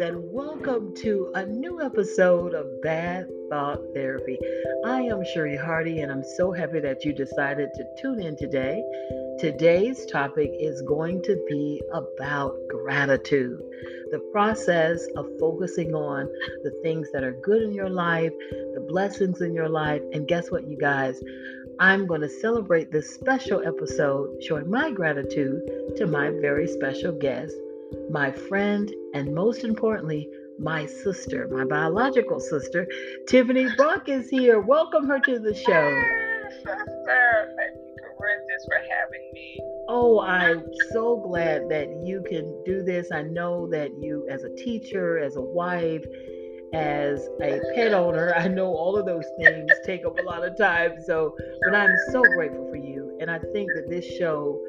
and welcome to a new episode of Bad Thought Therapy. I am Cherie Hardy, and I'm so happy that you decided to tune in today. Today's topic is going to be about gratitude, the process of focusing on the things that are good in your life, the blessings in your life. And guess what, you guys? I'm going to celebrate this special episode showing my gratitude to my very special guest my friend, and most importantly, my sister, my biological sister, Tiffany Brock is here. Welcome her to the show. Sister, thank you, for having me. Oh, I'm so glad that you can do this. I know that you, as a teacher, as a wife, as a pet owner, I know all of those things take up a lot of time. So, but I'm so grateful for you. And I think that this show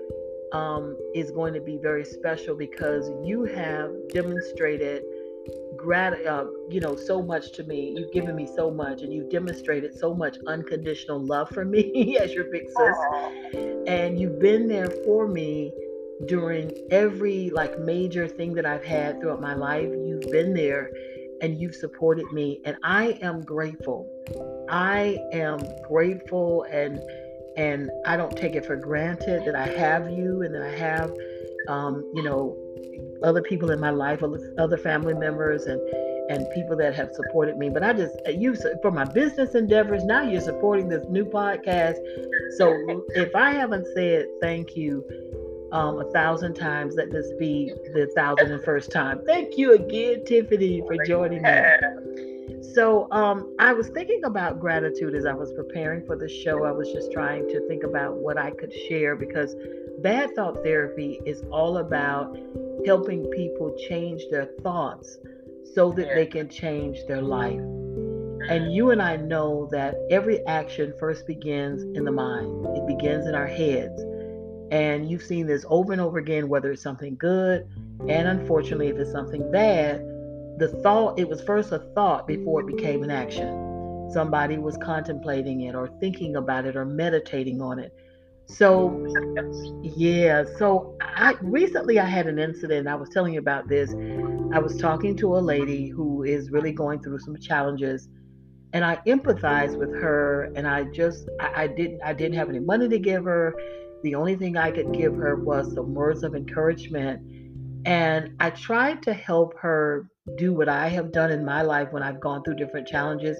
um, is going to be very special because you have demonstrated grat uh, you know so much to me you've given me so much and you've demonstrated so much unconditional love for me as your big sis and you've been there for me during every like major thing that i've had throughout my life you've been there and you've supported me and i am grateful i am grateful and and I don't take it for granted that I have you and that I have, um, you know, other people in my life, other family members, and and people that have supported me. But I just uh, you for my business endeavors. Now you're supporting this new podcast. So if I haven't said thank you um, a thousand times, let this be the thousand and first time. Thank you again, Tiffany, for joining me. So um, I was thinking about gratitude as I was preparing for the show. I was just trying to think about what I could share because bad thought therapy is all about helping people change their thoughts so that they can change their life. And you and I know that every action first begins in the mind, it begins in our heads. And you've seen this over and over again, whether it's something good, and unfortunately, if it's something bad, the thought it was first a thought before it became an action. Somebody was contemplating it or thinking about it or meditating on it. So yeah so i recently i had an incident i was telling you about this. I was talking to a lady who is really going through some challenges and i empathized with her and i just I, I didn't i didn't have any money to give her the only thing i could give her was some words of encouragement and i tried to help her do what I have done in my life when I've gone through different challenges.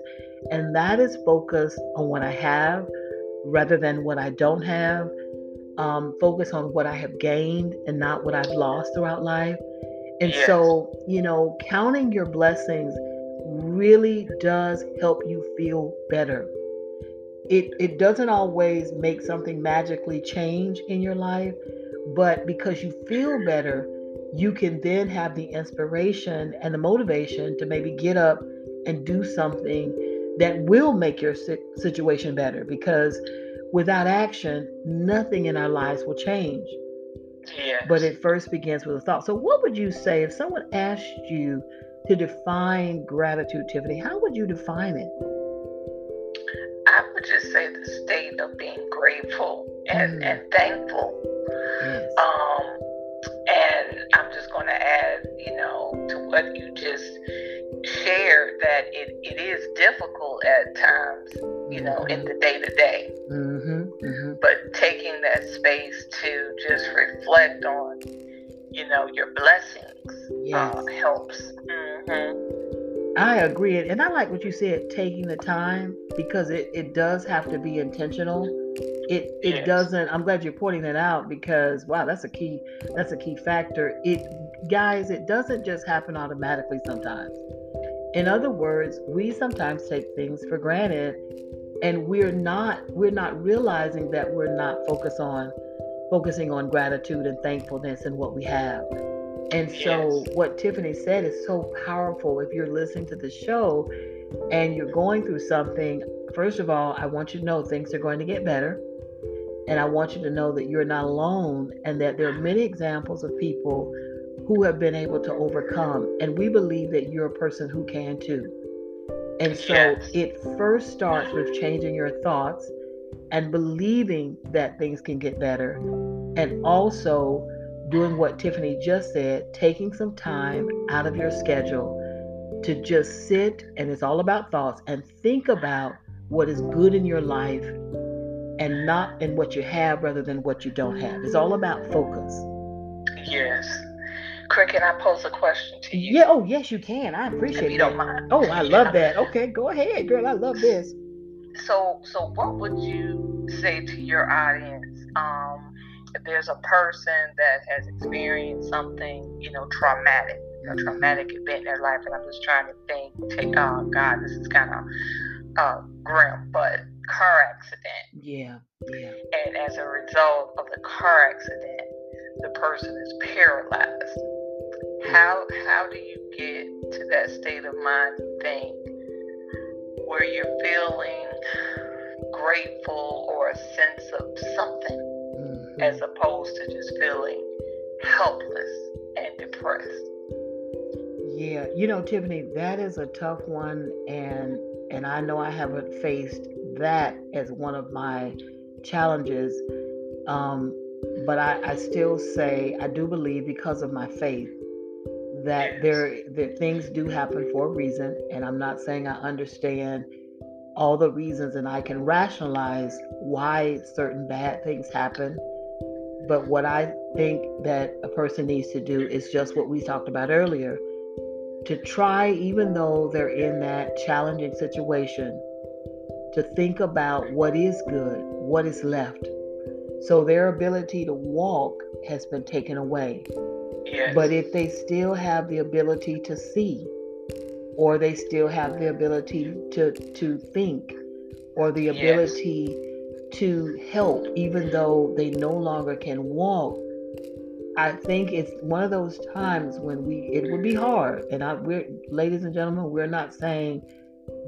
And that is focus on what I have rather than what I don't have. Um, focus on what I have gained and not what I've lost throughout life. And yes. so, you know, counting your blessings really does help you feel better. It, it doesn't always make something magically change in your life, but because you feel better, you can then have the inspiration and the motivation to maybe get up and do something that will make your situation better because without action, nothing in our lives will change. Yes. But it first begins with a thought. So, what would you say if someone asked you to define gratitude, Tiffany? How would you define it? Grateful and, mm. and thankful. Yes. Um, and I'm just going to add, you know, to what you just shared that it, it is difficult at times, you know, in the day to day. But taking that space to just reflect on, you know, your blessings uh, yes. uh, helps. Mm-hmm. I agree. And I like what you said, taking the time, because it, it does have to be intentional it it yes. doesn't i'm glad you're pointing that out because wow that's a key that's a key factor it guys it doesn't just happen automatically sometimes in other words we sometimes take things for granted and we're not we're not realizing that we're not focused on focusing on gratitude and thankfulness and what we have and so yes. what tiffany said is so powerful if you're listening to the show and you're going through something first of all i want you to know things are going to get better and I want you to know that you're not alone and that there are many examples of people who have been able to overcome. And we believe that you're a person who can too. And so yes. it first starts with changing your thoughts. and believing that things can get better, and also doing what Tiffany just said, taking some time out of your schedule to just sit and it's all about thoughts and think about what is good in your life and not in what you have rather than what you don't have. It's all about focus. Yes. Craig, can I pose a question to you? Yeah, oh yes you can. I appreciate if you that. don't mind. Oh, I love that. Okay, go ahead, girl. I love this. So so what would you say to your audience? Um if there's a person that has experienced something, you know, traumatic, a traumatic event in their life, and I'm just trying to think, take, oh God, this is kind of uh, grim, but car accident. Yeah, yeah. And as a result of the car accident, the person is paralyzed. How how do you get to that state of mind and think where you're feeling grateful or a sense of something mm-hmm. as opposed to just feeling helpless and depressed? Yeah, you know, Tiffany, that is a tough one, and and I know I haven't faced that as one of my challenges. Um, but I, I still say I do believe because of my faith that there that things do happen for a reason, and I'm not saying I understand all the reasons and I can rationalize why certain bad things happen. But what I think that a person needs to do is just what we talked about earlier to try, even though they're in that challenging situation, to think about what is good, what is left. So their ability to walk has been taken away. Yes. But if they still have the ability to see, or they still have the ability to, to think, or the ability yes. to help, even though they no longer can walk, I think it's one of those times when we it would be hard. And I we're ladies and gentlemen, we're not saying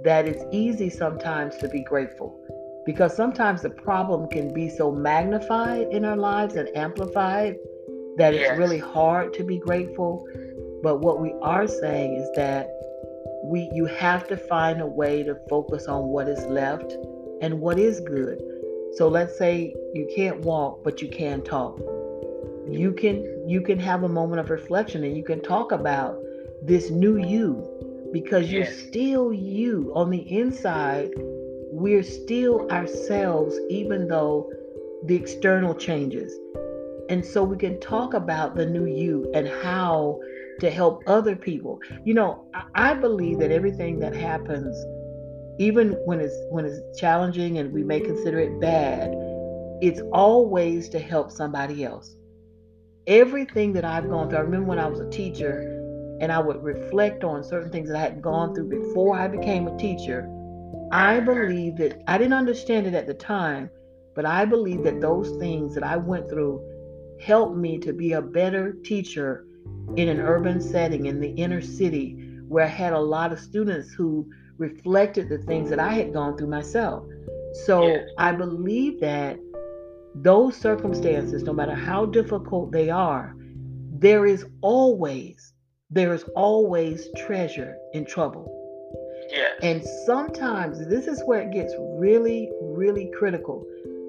that it's easy sometimes to be grateful. Because sometimes the problem can be so magnified in our lives and amplified that it's really hard to be grateful. But what we are saying is that we you have to find a way to focus on what is left and what is good. So let's say you can't walk but you can talk you can you can have a moment of reflection and you can talk about this new you because you're still you. On the inside we're still ourselves even though the external changes. And so we can talk about the new you and how to help other people. You know i believe that everything that happens even when it's when it's challenging and we may consider it bad it's always to help somebody else everything that I've gone through. I remember when I was a teacher and I would reflect on certain things that I had gone through before I became a teacher. I believe that I didn't understand it at the time, but I believe that those things that I went through helped me to be a better teacher in an urban setting in the inner city where I had a lot of students who reflected the things that I had gone through myself. So yeah. I believe that those circumstances, no matter how difficult they are, there is always, there is always treasure in trouble. Yes. And sometimes this is where it gets really, really critical.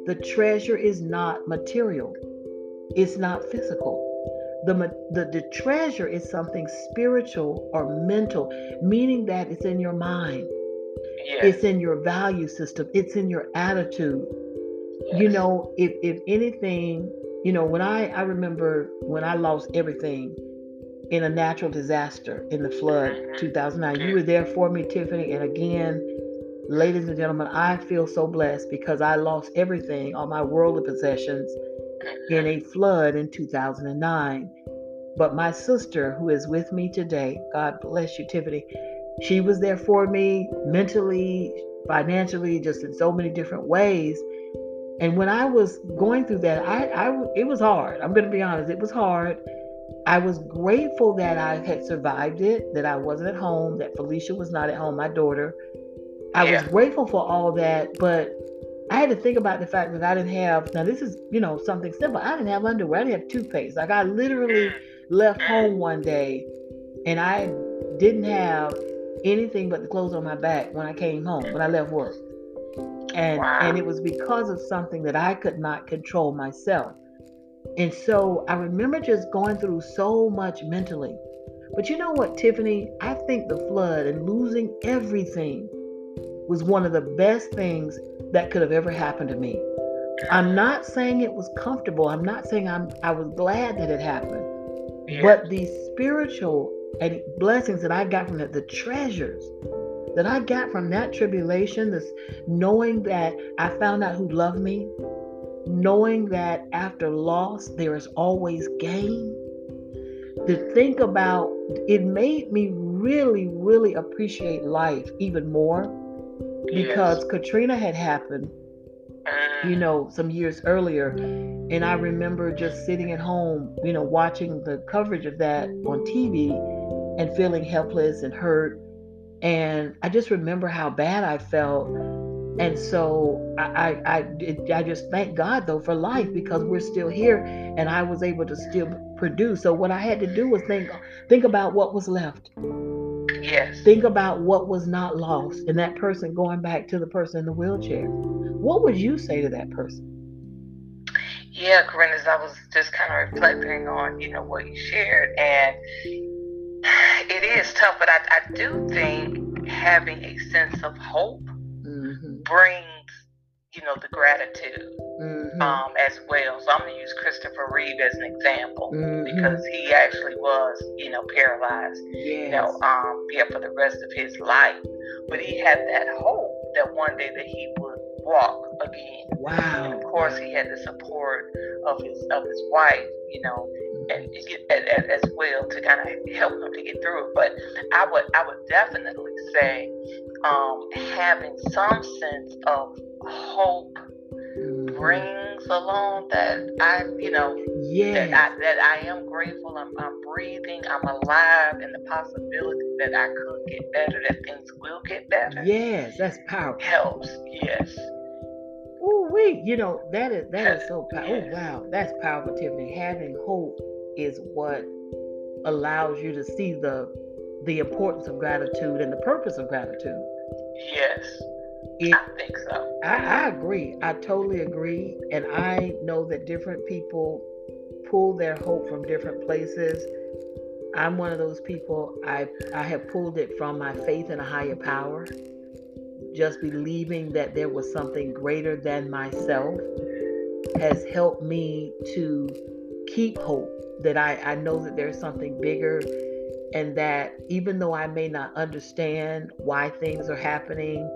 The treasure is not material, it's not physical. The, the, the treasure is something spiritual or mental, meaning that it's in your mind, yes. it's in your value system, it's in your attitude, you know, if if anything, you know, when I I remember when I lost everything in a natural disaster in the flood mm-hmm. 2009. You were there for me, Tiffany, and again, ladies and gentlemen, I feel so blessed because I lost everything, all my worldly possessions in a flood in 2009. But my sister, who is with me today, God bless you, Tiffany, she was there for me mentally, financially, just in so many different ways. And when I was going through that, I, I it was hard. I'm going to be honest, it was hard. I was grateful that I had survived it, that I wasn't at home, that Felicia was not at home, my daughter. I yeah. was grateful for all that, but I had to think about the fact that I didn't have. Now this is, you know, something simple. I didn't have underwear. I didn't have toothpaste. Like I literally mm. left mm. home one day, and I didn't have anything but the clothes on my back when I came home when I left work. And wow. and it was because of something that I could not control myself. And so I remember just going through so much mentally. But you know what, Tiffany? I think the flood and losing everything was one of the best things that could have ever happened to me. I'm not saying it was comfortable. I'm not saying I'm I was glad that it happened. Yeah. But the spiritual and blessings that I got from it, the treasures that I got from that tribulation, this knowing that I found out who loved me, knowing that after loss there is always gain. To think about it made me really, really appreciate life even more because yes. Katrina had happened, you mm. know, some years earlier. And I remember just sitting at home, you know, watching the coverage of that on TV and feeling helpless and hurt. And I just remember how bad I felt. And so I, I, I, I just thank God though for life because we're still here and I was able to still produce. So what I had to do was think, think about what was left. Yes. Think about what was not lost and that person going back to the person in the wheelchair. What would you say to that person? Yeah, Corinne, as I was just kind of reflecting on, you know, what you shared, and it is tough, but I, I do think having a sense of hope mm-hmm. brings you know, the gratitude mm-hmm. um, as well. So I'm going to use Christopher Reeve as an example mm-hmm. because he actually was, you know, paralyzed, yes. you know, um, yeah, for the rest of his life. But he had that hope that one day that he would walk again. Wow. And of course, he had the support of his of his wife, you know, and as well to kind of help them to get through it. But I would I would definitely say um, having some sense of hope mm-hmm. brings along that I, you know, yes. that, I, that I am grateful. I'm, I'm breathing. I'm alive, and the possibility that I could get better, that things will get better. Yes, that's powerful. Helps. Yes. Oh, wait, you know that is that is so powerful. Oh, wow, that's powerful, Tiffany. Having hope is what allows you to see the the importance of gratitude and the purpose of gratitude. Yes. It, I think so. I, I agree. I totally agree. And I know that different people pull their hope from different places. I'm one of those people. I I have pulled it from my faith in a higher power, just believing that there was something greater than myself has helped me to keep hope. That I I know that there's something bigger, and that even though I may not understand why things are happening,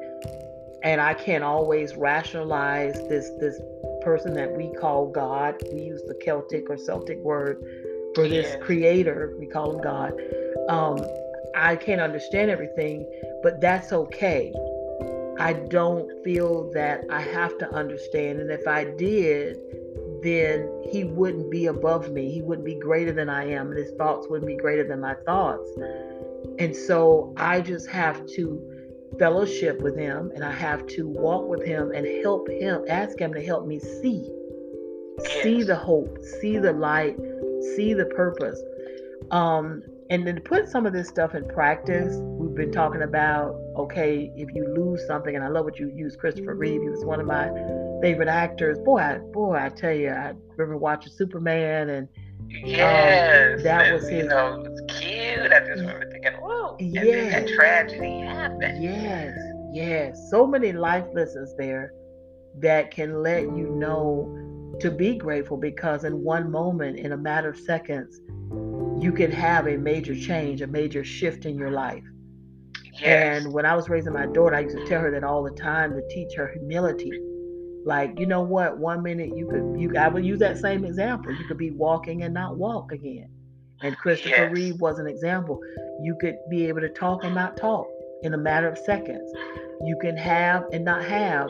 and I can't always rationalize this this person that we call God. We use the Celtic or Celtic word for this creator. We call him God. Um, I can't understand everything, but that's okay. I don't feel that I have to understand, and if I did, then he wouldn't be above me. He wouldn't be greater than I am, and his thoughts wouldn't be greater than my thoughts. And so I just have to fellowship with him and I have to walk with him and help him, ask him to help me see. See the hope, see the light, see the purpose. Um, and then to put some of this stuff in practice, been talking about okay, if you lose something, and I love what you use Christopher Reeve. He was one of my favorite actors. Boy, I, boy, I tell you, I remember watching Superman and Yes, um, that was his. You know, it's cute. I just remember thinking, "Whoa!" And then that tragedy happened. Yes, yes. So many life lessons there that can let you know to be grateful because in one moment, in a matter of seconds, you can have a major change, a major shift in your life. And when I was raising my daughter, I used to tell her that all the time to teach her humility like, you know what? One minute you could you I would use that same example. You could be walking and not walk again. And Christopher yes. Reeve was an example. You could be able to talk and not talk in a matter of seconds. You can have and not have,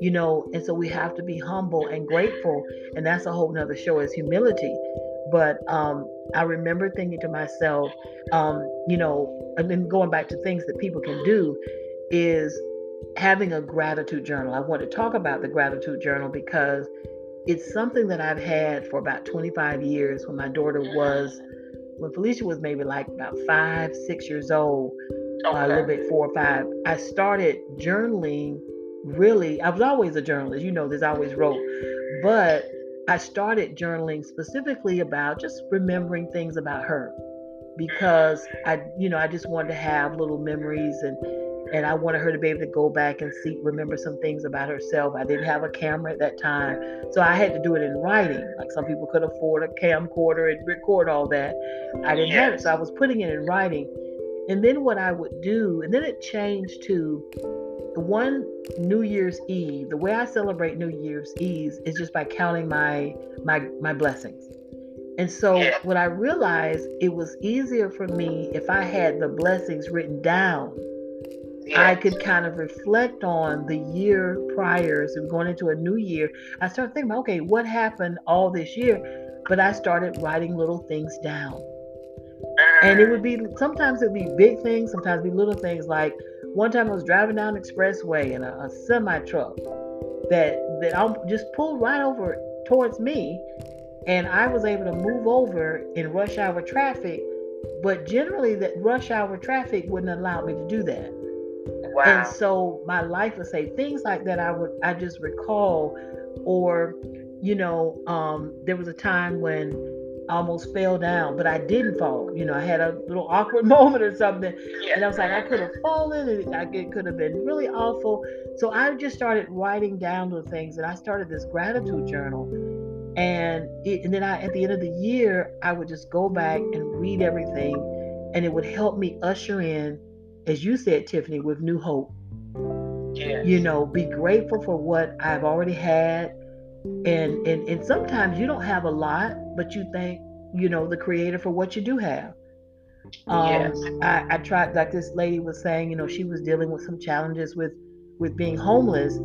you know, and so we have to be humble and grateful. And that's a whole nother show is humility. But um, I remember thinking to myself, um, you know, and then going back to things that people can do is having a gratitude journal. I want to talk about the gratitude journal because it's something that I've had for about 25 years when my daughter was, when Felicia was maybe like about five, six years old, okay. uh, a little bit four or five. I started journaling really, I was always a journalist, you know, this I always wrote, but I started journaling specifically about just remembering things about her because I, you know, I just wanted to have little memories and and I wanted her to be able to go back and see, remember some things about herself. I didn't have a camera at that time, so I had to do it in writing. Like some people could afford a camcorder and record all that. I didn't have it, so I was putting it in writing. And then what I would do, and then it changed to the one New Year's Eve. The way I celebrate New Year's Eve is just by counting my my my blessings. And so yeah. what I realized, it was easier for me if I had the blessings written down. I could kind of reflect on the year prior, so going into a new year. I started thinking, about, okay, what happened all this year? But I started writing little things down. And it would be sometimes it would be big things, sometimes be little things. Like one time I was driving down the expressway in a, a semi truck that that I just pulled right over towards me, and I was able to move over in rush hour traffic. But generally, that rush hour traffic wouldn't allow me to do that. Wow. And so my life would say things like that. I would I just recall, or you know, um, there was a time when almost fell down, but I didn't fall. You know, I had a little awkward moment or something, and I was like, I could have fallen, and I, it could have been really awful. So I just started writing down the things, and I started this gratitude journal. And it, and then I, at the end of the year, I would just go back and read everything, and it would help me usher in, as you said, Tiffany, with new hope. Yes. You know, be grateful for what I've already had and and and sometimes you don't have a lot but you thank you know the creator for what you do have. Um yes. I, I tried like this lady was saying you know she was dealing with some challenges with with being homeless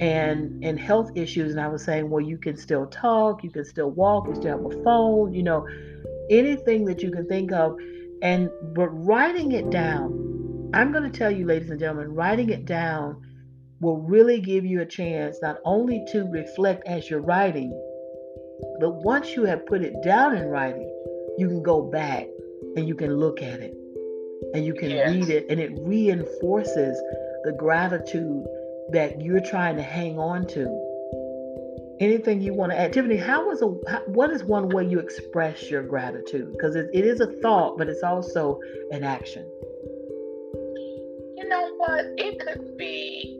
and and health issues. And i was saying well you can still talk you can still walk you still have a phone you know anything that you can think of. And but writing it down i'm going to tell you ladies and gentlemen writing it down will really give you a chance not only to reflect as you're writing, but once you have put it down in writing, you can go back and you can look at it and you can yes. read it, and it reinforces the gratitude that you're trying to hang on to. Anything you want to add, Tiffany? How is a what is one way you express your gratitude? Because it, it is a thought, but it's also an action. You know what? It could be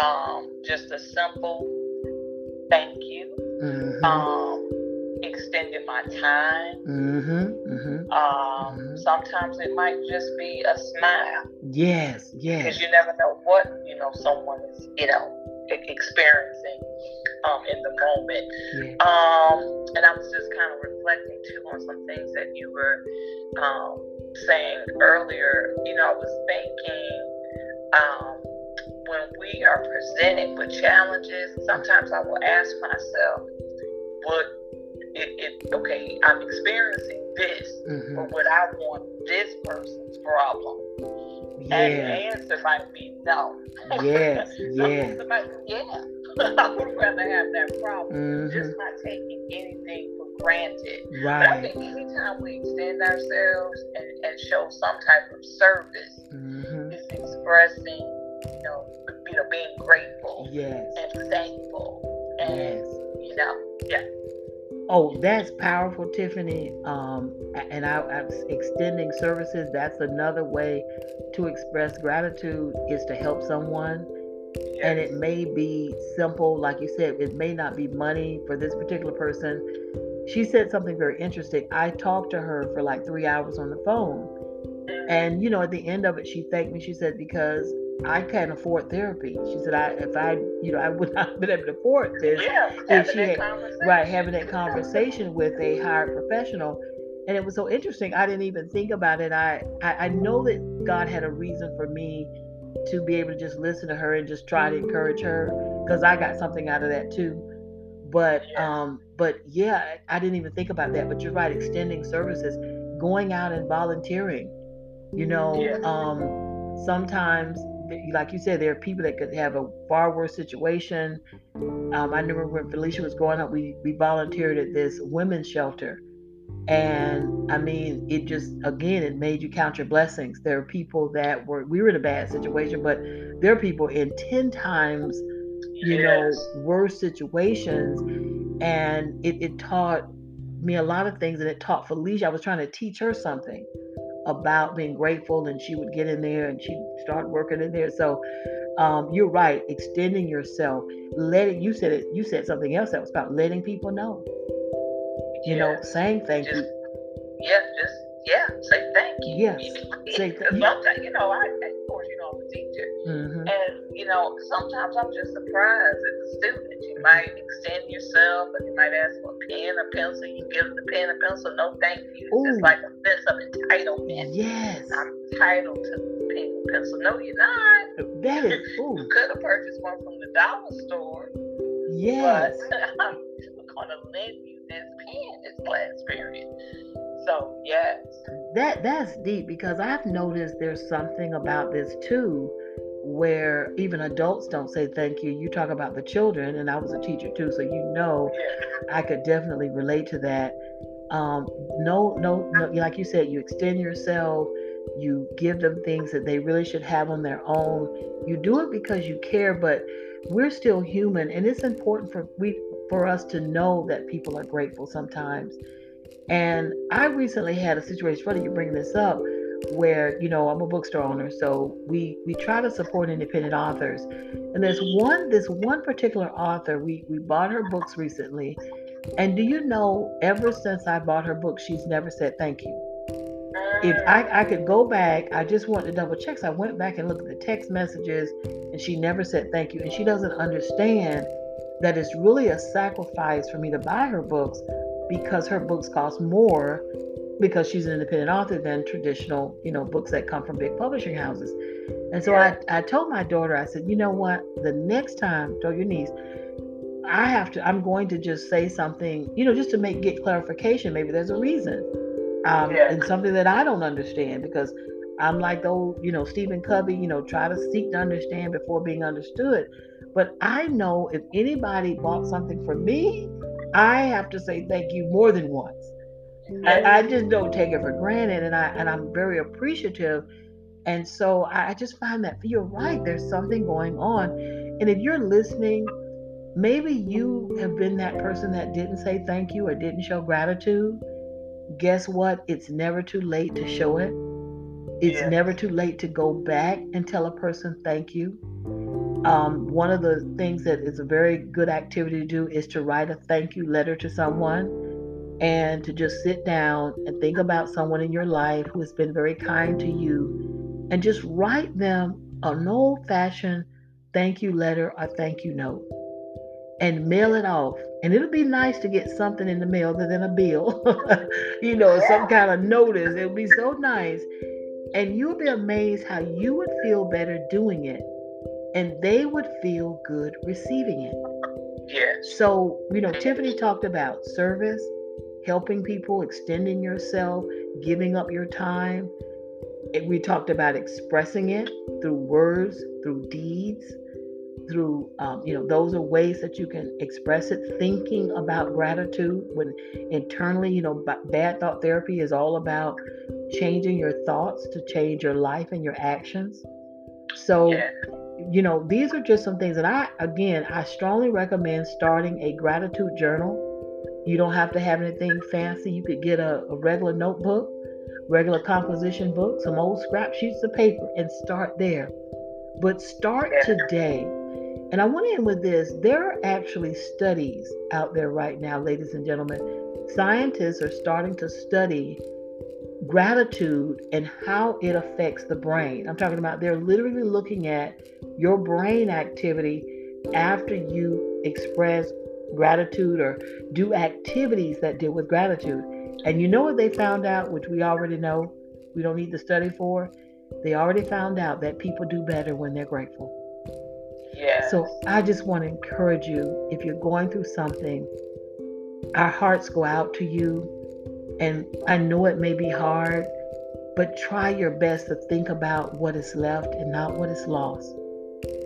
um, just a simple thank you. Mm-hmm. Um, extended my time. Mm-hmm, mm-hmm, um, mm-hmm. Sometimes it might just be a smile. Yes, yes. Because you never know what you know someone is, you know, experiencing um, in the moment. Um, and I was just kind of reflecting too on some things that you were um, saying earlier. You know, I was thinking um, when we are presented with challenges, sometimes I will ask myself, would it, it okay, I'm experiencing this, mm-hmm. but would I want this person's problem? Yeah. And the answer might be no. Yes, yes. yeah. I would rather have that problem. Mm-hmm. Just not taking anything for granted. Right. But I think anytime we extend ourselves and, and show some type of service, mm-hmm. is expressing, you know, you know, being grateful yes. and thankful. And, yes. you know, yeah. Oh, that's powerful, Tiffany. Um, and I, I extending services. That's another way to express gratitude is to help someone. Yes. And it may be simple, like you said. It may not be money for this particular person. She said something very interesting. I talked to her for like three hours on the phone, mm-hmm. and you know, at the end of it, she thanked me. She said because I can't afford therapy. She said, I if I you know I would not have been able to afford this. Yeah, if she had right having that conversation with a hired professional. And it was so interesting. I didn't even think about it. I, I, I know that God had a reason for me to be able to just listen to her and just try to encourage her because I got something out of that too. But um, but yeah, I didn't even think about that. But you're right, extending services, going out and volunteering. You know, yeah. um, sometimes like you said, there are people that could have a far worse situation. Um, I remember when Felicia was growing up, we, we volunteered at this women's shelter. And I mean, it just, again, it made you count your blessings. There are people that were, we were in a bad situation, but there are people in 10 times you yes. know, worse situations. And it, it taught me a lot of things and it taught Felicia. I was trying to teach her something about being grateful and she would get in there and she'd start working in there. So um, you're right, extending yourself, letting you said it, you said something else that was about letting people know. You yes. know, saying thank just, you. Yeah, just yeah, say thank you. Yes. say you. Sometimes, you know, I of course you know I'm a teacher. Mm-hmm. And you know, sometimes I'm just surprised at the students. You might extend yourself, but you might ask for a pen or pencil. You give them the pen or pencil, no thank you. It's Ooh. just like a sense of entitlement. Yes. I'm entitled to the pen and pencil. No, you're not. That is ooh. you could have purchased one from the dollar store. Yes. But I'm gonna lend you this pen this class period. So yes. That that's deep because I've noticed there's something about this too where even adults don't say thank you. You talk about the children, and I was a teacher too, so you know I could definitely relate to that. Um, no, no, no, like you said, you extend yourself, you give them things that they really should have on their own. You do it because you care, but we're still human, and it's important for we for us to know that people are grateful sometimes. And I recently had a situation. Funny you bring this up where you know I'm a bookstore owner, so we we try to support independent authors. And there's one this one particular author we we bought her books recently, and do you know ever since I bought her book, she's never said thank you. If I, I could go back, I just want to double check. So I went back and looked at the text messages, and she never said thank you. And she doesn't understand that it's really a sacrifice for me to buy her books because her books cost more because she's an independent author than traditional, you know, books that come from big publishing houses. And so I, I told my daughter, I said, you know what, the next time, tell your niece, I have to, I'm going to just say something, you know, just to make get clarification. Maybe there's a reason. Um, yeah. and something that I don't understand because I'm like the old, you know, Stephen Covey, you know, try to seek to understand before being understood. But I know if anybody bought something for me, I have to say thank you more than once. I, I, just don't take it for granted, and I and I'm very appreciative. And so I just find that you're right. There's something going on, and if you're listening, maybe you have been that person that didn't say thank you or didn't show gratitude. Guess what? It's never too late to show it. It's never too late to go back and tell a person thank you. Um, one of the things that is a very good activity to do is to write a thank you letter to someone and to just sit down and think about someone in your life who has been very kind to you and just write them an old fashioned thank you letter or thank you note and mail it off. And it'll be nice to get something in the mail other than a bill, you know, some kind of notice. It'll be so nice. And you'll be amazed how you would feel better doing it and they would feel good receiving it. Yes. So, you know, Tiffany mm-hmm. talked about service, helping people, extending yourself, giving up your time. We talked about expressing it through words, through deeds, through, um, you know, those are ways that you can express it. Thinking about gratitude when internally, you know, bad thought therapy is all about changing your thoughts to change your life and your actions. So, yeah. you know, these are just some things that I, again, I strongly recommend starting a gratitude journal you don't have to have anything fancy. You could get a, a regular notebook, regular composition book, some old scrap sheets of paper, and start there. But start today. And I want to end with this. There are actually studies out there right now, ladies and gentlemen. Scientists are starting to study gratitude and how it affects the brain. I'm talking about they're literally looking at your brain activity after you express gratitude or do activities that deal with gratitude. And you know what they found out, which we already know, we don't need to study for? They already found out that people do better when they're grateful. Yeah. So I just want to encourage you if you're going through something, our hearts go out to you. And I know it may be hard, but try your best to think about what is left and not what is lost.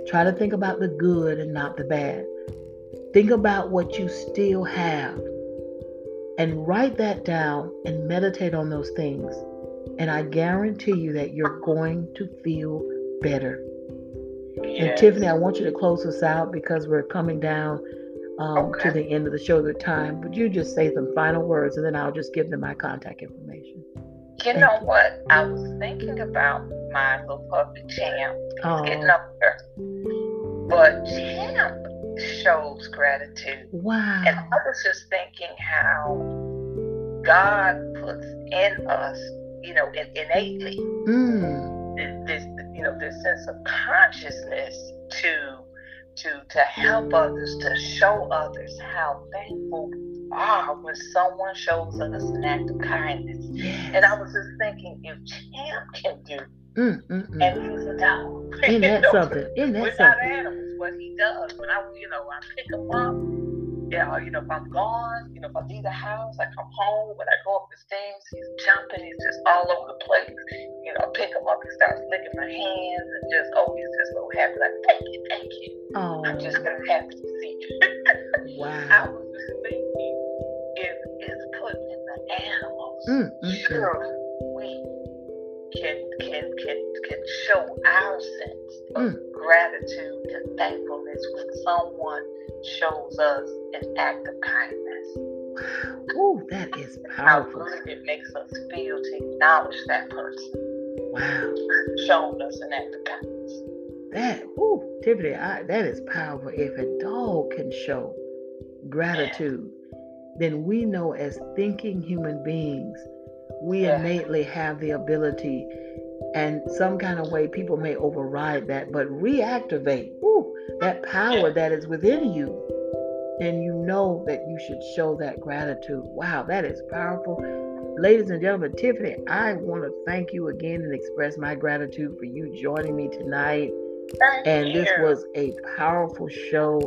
Try to think about the good and not the bad. Think about what you still have and write that down and meditate on those things. And I guarantee you that you're going to feel better. Yes. And Tiffany, I want you to close us out because we're coming down um, okay. to the end of the show, the time. But you just say some final words, and then I'll just give them my contact information. You Thank know you. what? I was thinking about my little puppy Champ. He's oh. getting up there, but Champ shows gratitude. Wow! And I was just thinking how God puts in us, you know, innately mm. this, this, you know, this sense of consciousness to to to help others, to show others how thankful we are when someone shows us an act of kindness. Yes. And I was just thinking, if Champ can do mm, mm, mm. and he's a dog, isn't that know, something? Isn't that we're something? not animals. What he does when I, you know, I pick him up yeah, you know, if I'm gone, you know, if I leave the house, I come home, when I go up the stairs, he's jumping, he's just all over the place. You know, I pick him up, he starts licking my hands and just, oh, he's just so happy. Like, thank you, thank you. Oh. I'm just so happy to see you. wow. I was just thinking, if it's put in the animals, mm, mm, sure, we can can can can show our sense of mm. gratitude and thankfulness when someone shows us an act of kindness. Oh, that is powerful. How good it makes us feel to acknowledge that person. Wow. Showing us an act of kindness. That, oh, Tiffany, I, that is powerful. If a dog can show gratitude, yeah. then we know as thinking human beings, we yeah. innately have the ability and some kind of way people may override that, but reactivate that power that is within you, then you know that you should show that gratitude. Wow, that is powerful. Ladies and gentlemen, Tiffany, I want to thank you again and express my gratitude for you joining me tonight. Thank and you. this was a powerful show.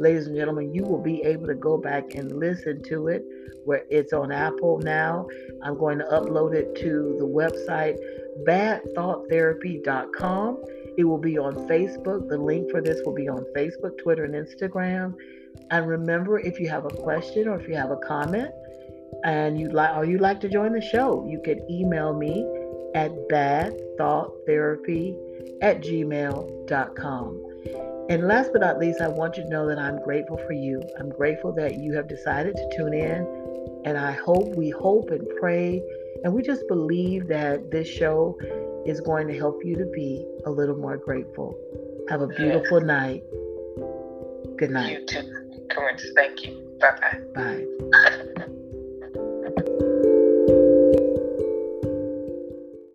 Ladies and gentlemen, you will be able to go back and listen to it where it's on Apple now. I'm going to upload it to the website badthoughttherapy.com. It will be on Facebook. The link for this will be on Facebook, Twitter, and Instagram. And remember, if you have a question or if you have a comment and you'd like or you'd like to join the show, you can email me at badthoughttherapy at gmail.com. And last but not least, I want you to know that I'm grateful for you. I'm grateful that you have decided to tune in. And I hope, we hope and pray, and we just believe that this show is going to help you to be a little more grateful. Have a beautiful night. Good night. You too. Thank you. Bye-bye. Bye.